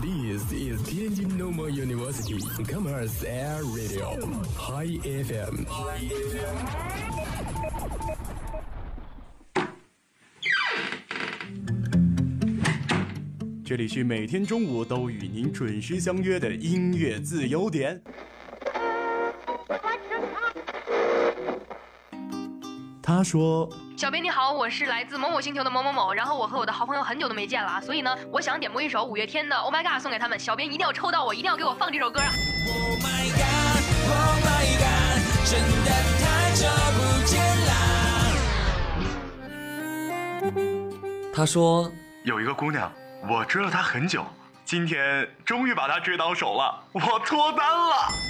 This is Tianjin Normal University Commerce Air Radio High FM。这里是每天中午都与您准时相约的音乐自由点。他说。小编你好，我是来自某某星球的某某某，然后我和我的好朋友很久都没见了啊，所以呢，我想点播一首五月天的《Oh My God》送给他们，小编一定要抽到我，一定要给我放这首歌啊！Oh my God，Oh my God，真的太久不见啦。他说有一个姑娘，我追了她很久，今天终于把她追到手了，我脱单了。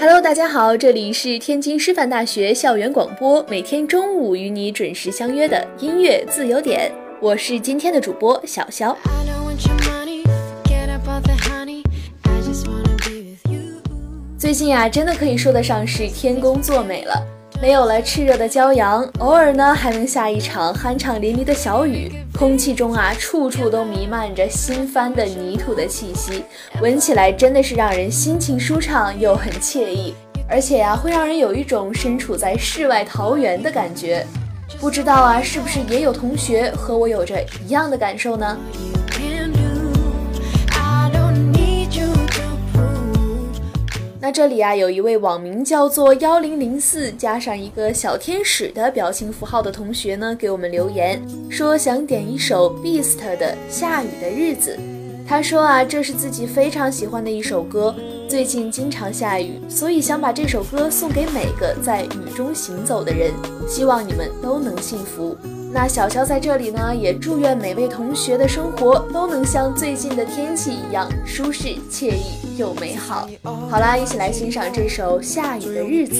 Hello，大家好，这里是天津师范大学校园广播，每天中午与你准时相约的音乐自由点，我是今天的主播小肖。最近啊，真的可以说得上是天公作美了。没有了炽热的骄阳，偶尔呢还能下一场酣畅淋漓的小雨，空气中啊处处都弥漫着新翻的泥土的气息，闻起来真的是让人心情舒畅又很惬意，而且呀会让人有一种身处在世外桃源的感觉。不知道啊是不是也有同学和我有着一样的感受呢？这里啊，有一位网名叫做幺零零四加上一个小天使的表情符号的同学呢，给我们留言说想点一首 Beast 的《下雨的日子》。他说啊，这是自己非常喜欢的一首歌，最近经常下雨，所以想把这首歌送给每个在雨中行走的人，希望你们都能幸福。那小肖在这里呢，也祝愿每位同学的生活都能像最近的天气一样舒适、惬意又美好。好啦，一起来欣赏这首《下雨的日子》。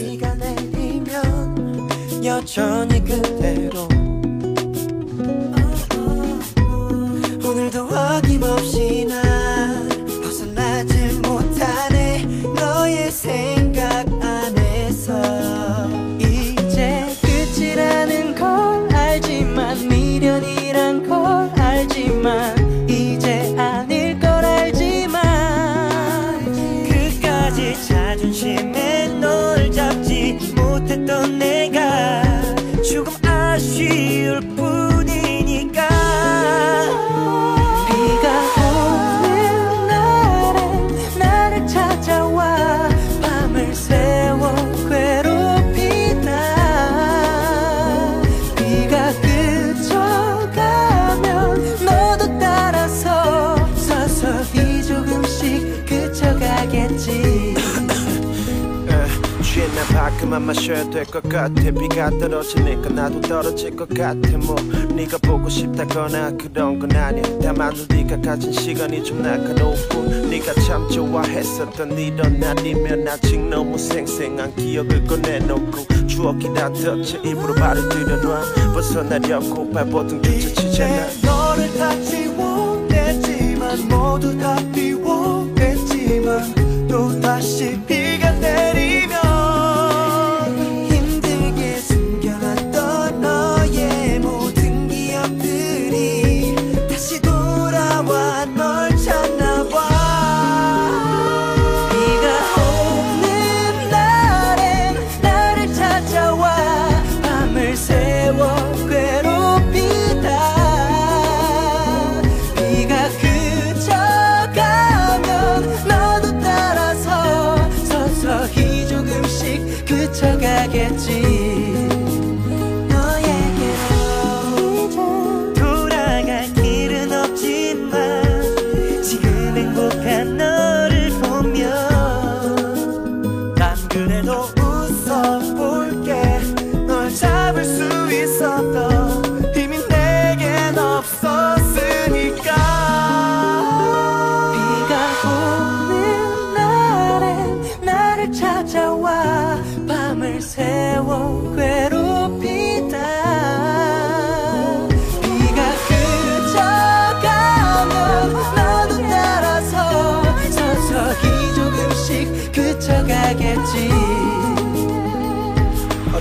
그만 마셔야 될 것 같아. 비가 떨어지니까 나도 떨어질 것 같아. 뭐 네가 보고 싶다거나 그런 건 아니야. 다만 네가 가진 시간이 좀 날카롭고 네가 참 좋아했었던 이런 날이면 아직 너무 생생한 기억을 꺼내놓고 추억이 다 덮쳐 입으로 말을 들여놔. 벗어나려고 발버둥 뒤쳐치잖아. 너를 다 지워냈지만 모두 다 비워냈지만 또 다시 비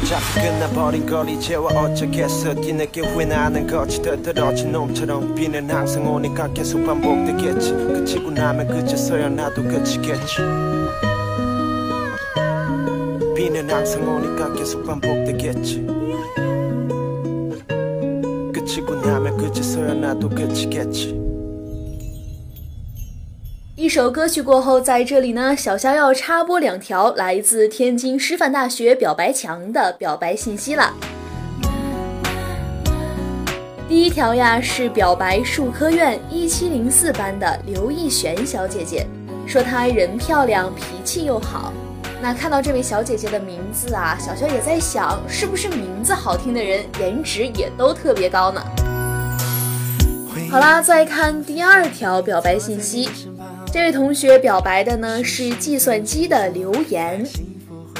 자꾸 끝나버린 걸 이제와 어쩌겠어. 뒤늦게 후회나는 거지 더들어진 놈처럼 비는 항상 오니까 계속 반복되겠지. 그치고 나면 그제서야 나도 그치겠지. 비는 항상 오니까 계속 반복되겠지. 그치고 나면 그제서야 나도 그치겠지 一首歌曲过后，在这里呢，小肖要插播两条来自天津师范大学表白墙的表白信息了。第一条呀，是表白数科院一七零四班的刘艺璇小姐姐，说她人漂亮，脾气又好。那看到这位小姐姐的名字啊，小肖也在想，是不是名字好听的人颜值也都特别高呢？好啦，再看第二条表白信息。这位同学表白的呢是计算机的留言，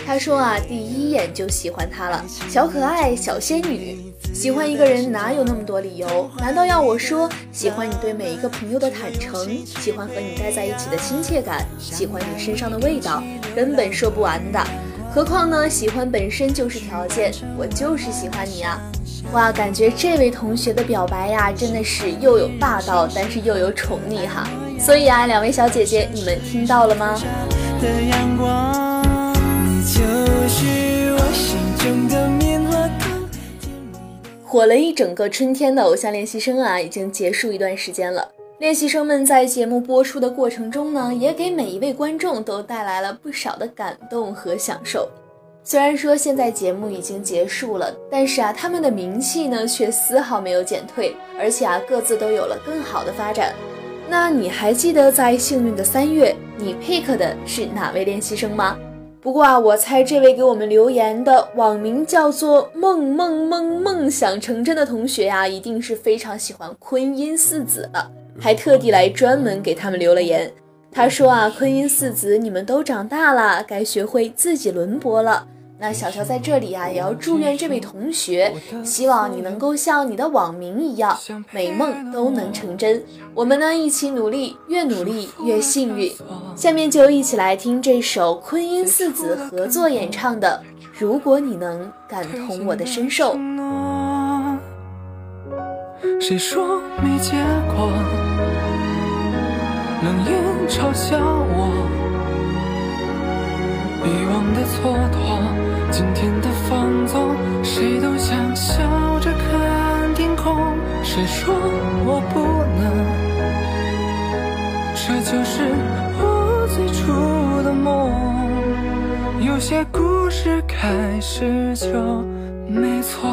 他说啊，第一眼就喜欢他了，小可爱，小仙女。喜欢一个人哪有那么多理由？难道要我说，喜欢你对每一个朋友的坦诚，喜欢和你待在一起的亲切感，喜欢你身上的味道，根本说不完的。何况呢，喜欢本身就是条件，我就是喜欢你啊！哇，感觉这位同学的表白呀，真的是又有霸道，但是又有宠溺哈。所以啊，两位小姐姐，你们听到了吗？火了一整个春天的偶像练习生啊，已经结束一段时间了。练习生们在节目播出的过程中呢，也给每一位观众都带来了不少的感动和享受。虽然说现在节目已经结束了，但是啊，他们的名气呢却丝毫没有减退，而且啊，各自都有了更好的发展。那你还记得在幸运的三月，你 pick 的是哪位练习生吗？不过啊，我猜这位给我们留言的网名叫做“梦梦梦梦想成真”的同学呀，一定是非常喜欢昆音四子了，还特地来专门给他们留了言。他说啊，昆音四子，你们都长大了，该学会自己轮播了。那小乔在这里啊，也要祝愿这位同学，希望你能够像你的网名一样，美梦都能成真。我们呢一起努力，越努力越幸运。下面就一起来听这首昆音四子合作演唱的《如果你能感同我的身受》。谁说没结果？冷眼嘲笑我。遗忘的蹉跎，今天的放纵，谁都想笑着看天空。谁说我不能？这就是我最初的梦。有些故事开始就没错。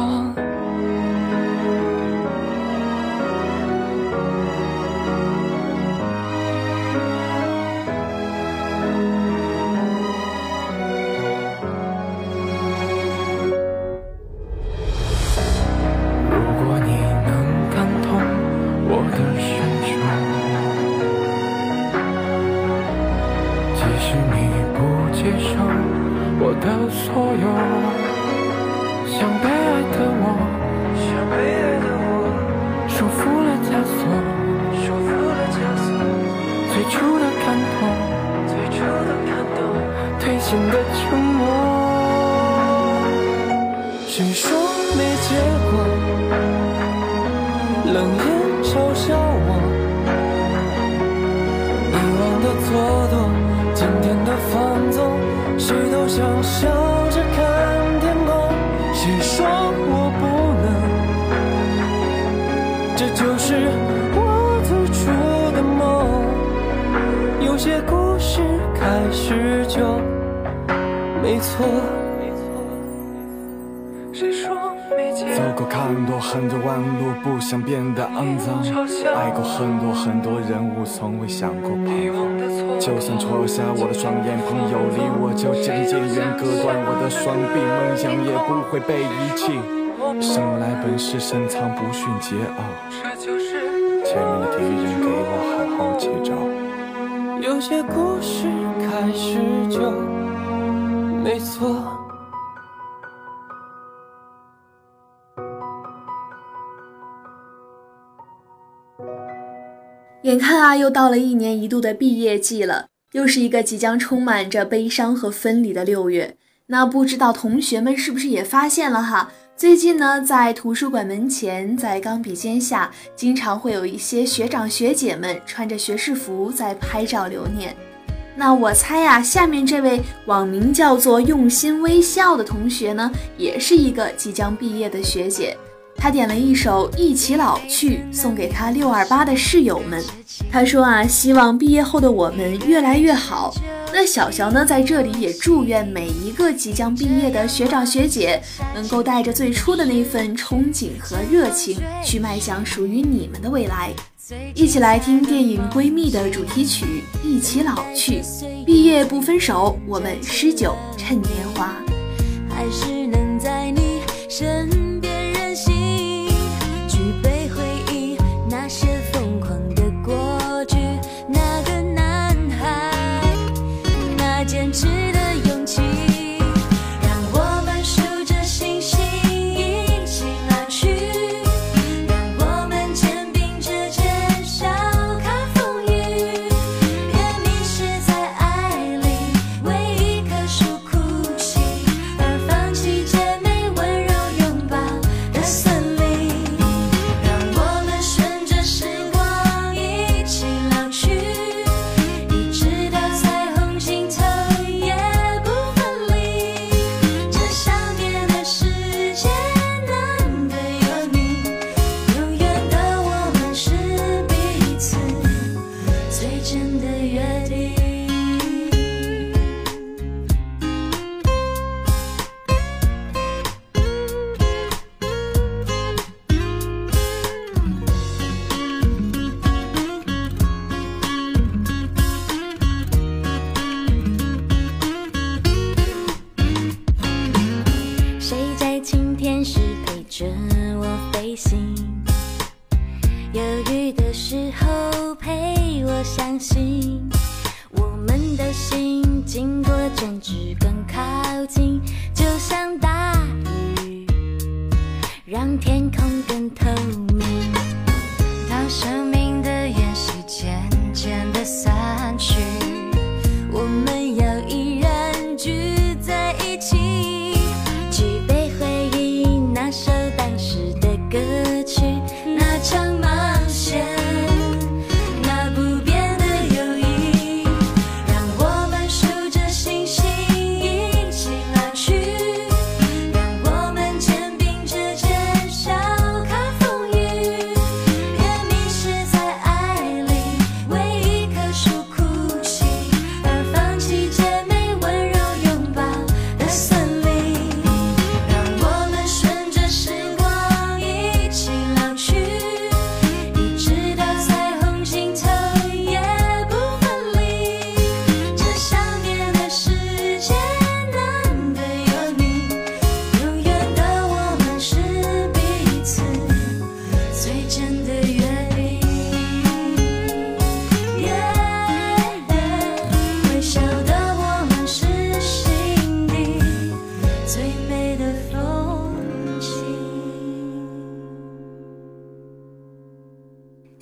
最初的感动，兑现的承诺。谁说没结果？冷眼嘲笑我，以往的蹉跎，今天的放纵，谁都想笑。走过看多很多弯路，不想变得肮脏。爱过很多很多人物，从未想过彷徨。就算戳瞎我的双眼，朋友离我就渐渐远，割断我的双臂，梦想也不会被遗弃。生来本是深藏不逊桀骜，前面的敌人给我好好记着。有些故事开始就没错。眼看啊，又到了一年一度的毕业季了，又是一个即将充满着悲伤和分离的六月。那不知道同学们是不是也发现了哈？最近呢，在图书馆门前，在钢笔尖下，经常会有一些学长学姐们穿着学士服在拍照留念。那我猜呀，下面这位网名叫做“用心微笑”的同学呢，也是一个即将毕业的学姐。他点了一首《一起老去》，送给他六二八的室友们。他说啊，希望毕业后的我们越来越好。那小小呢，在这里也祝愿每一个即将毕业的学长学姐，能够带着最初的那份憧憬和热情，去迈向属于你们的未来。一起来听电影《闺蜜》的主题曲《一起老去》，毕业不分手，我们诗酒趁年华。还是能在你身。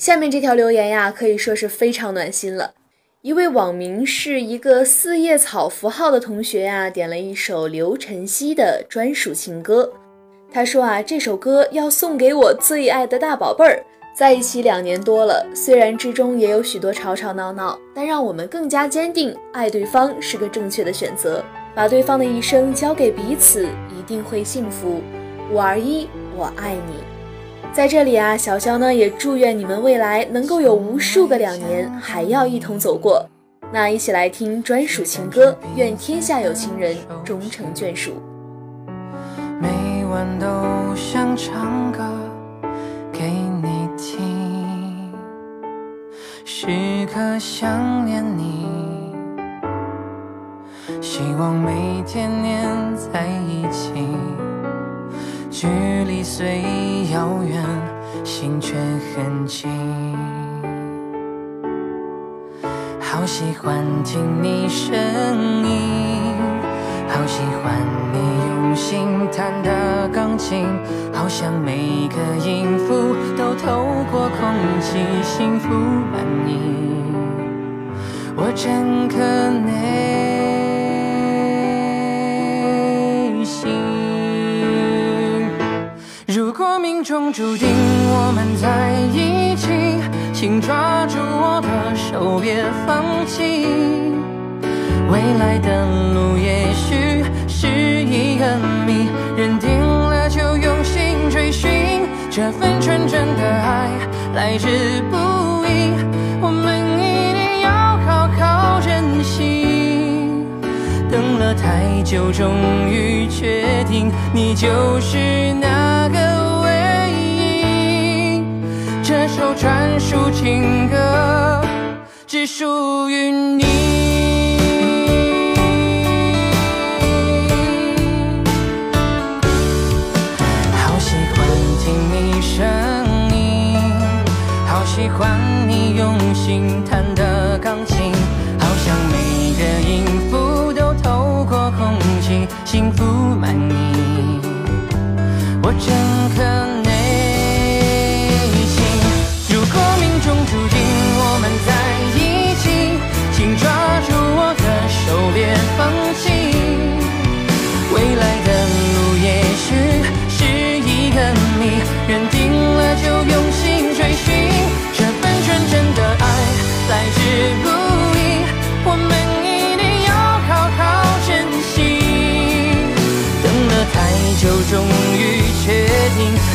下面这条留言呀，可以说是非常暖心了。一位网名是一个四叶草符号的同学呀，点了一首刘晨曦的专属情歌。他说啊，这首歌要送给我最爱的大宝贝儿。在一起两年多了，虽然之中也有许多吵吵闹闹，但让我们更加坚定，爱对方是个正确的选择。把对方的一生交给彼此，一定会幸福。五二一，我爱你。在这里啊，小肖呢也祝愿你们未来能够有无数个两年，还要一同走过。那一起来听专属情歌，愿天下有情人终成眷属。每晚都想唱歌给你听，时刻想念你，希望每天黏在一起。距离虽遥远，心却很近。好喜欢听你声音，好喜欢你用心弹的钢琴，好像每个音符都透过空气，幸福满溢。我真可爱。中注定我们在一起，请抓住我的手，别放弃。未来的路也许是一个谜，认定了就用心追寻，这份纯真的爱来之不易，我们一定要好好珍惜。等了太久，终于确定，你就是那个。这首专属情歌，只属于你。好喜欢听你声音，好喜欢你用心弹的钢琴，好像每个音符都透过空气，幸福满溢。我整颗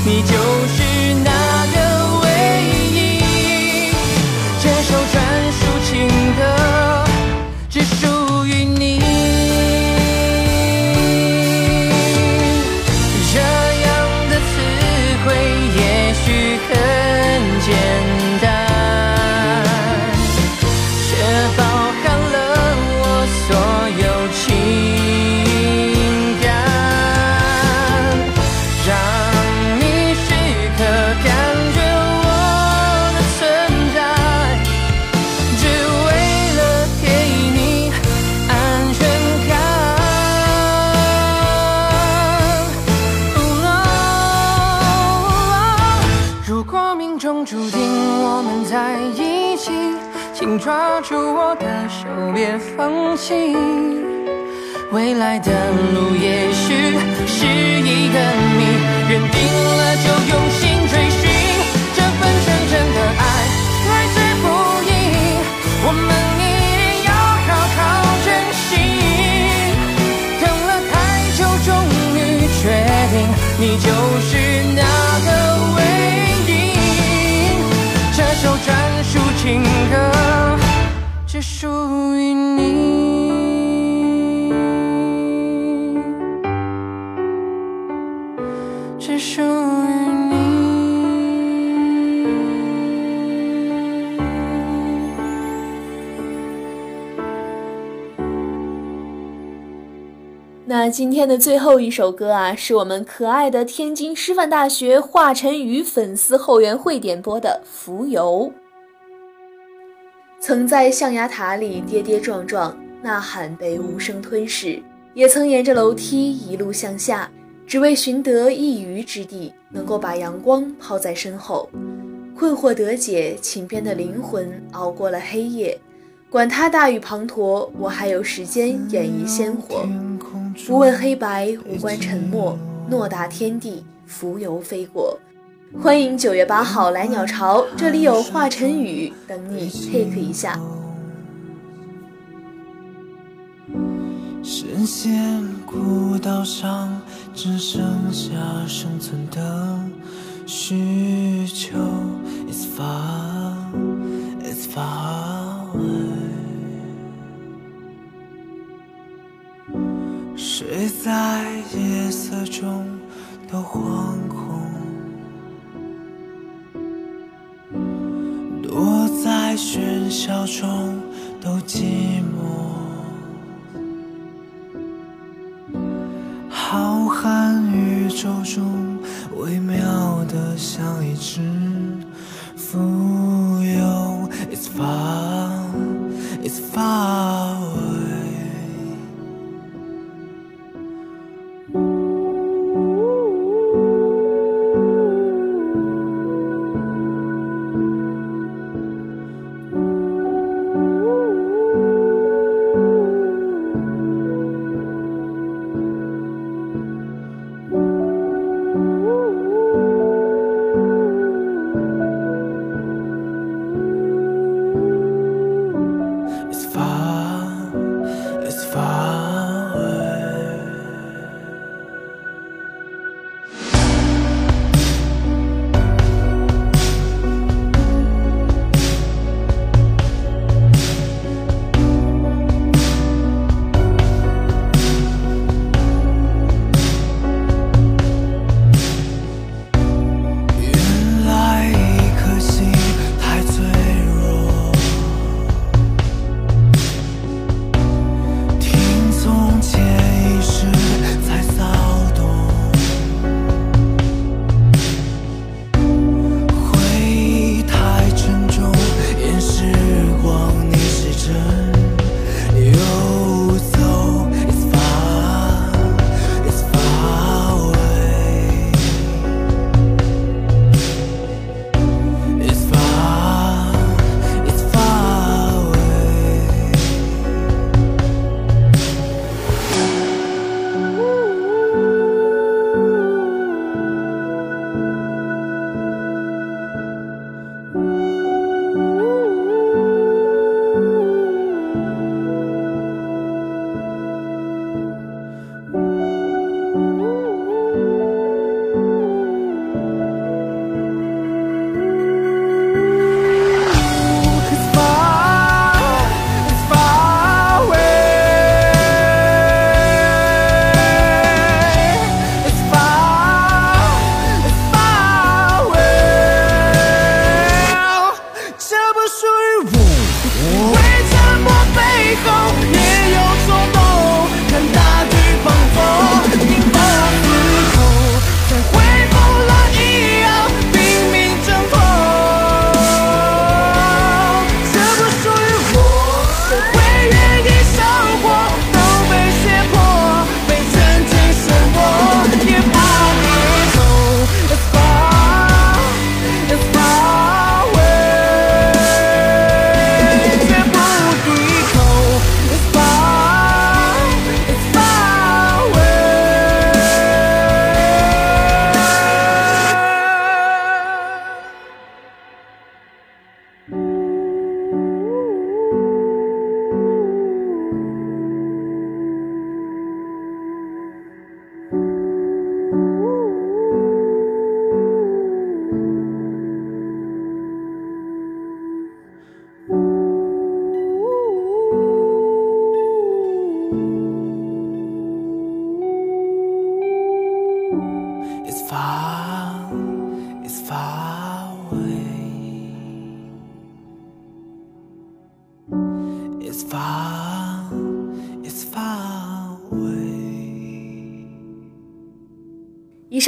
你就情。未来的路也许是一个谜，认定了就用心追寻。这份纯真的爱来之不易，我们一定要好好珍惜。等了太久，终于确定，你就是那个唯一。这首专属情歌。只属于今天的最后一首歌啊，是我们可爱的天津师范大学华晨宇粉丝后援会点播的《浮游》。曾在象牙塔里跌跌撞撞，呐喊被无声吞噬；也曾沿着楼梯一路向下，只为寻得一隅之地，能够把阳光抛在身后。困惑得解，请变的灵魂熬过了黑夜。管他大雨滂沱，我还有时间演绎鲜活。不问黑白，无关沉默，诺大天地，浮游飞过。欢迎九月八号来鸟巢，这里有华晨宇等你 take 一下。深陷古道上，只剩下生存的需求。It's far, it's far away。睡在夜色中都惶恐。躲在喧嚣中都寂寞，浩瀚宇宙中微妙的像一只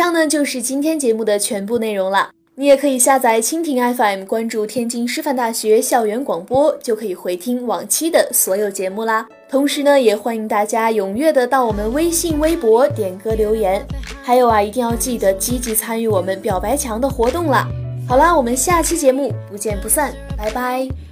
上呢就是今天节目的全部内容了。你也可以下载蜻蜓 FM，关注天津师范大学校园广播，就可以回听往期的所有节目啦。同时呢，也欢迎大家踊跃的到我们微信、微博点歌留言。还有啊，一定要记得积极参与我们表白墙的活动啦。好啦，我们下期节目不见不散，拜拜。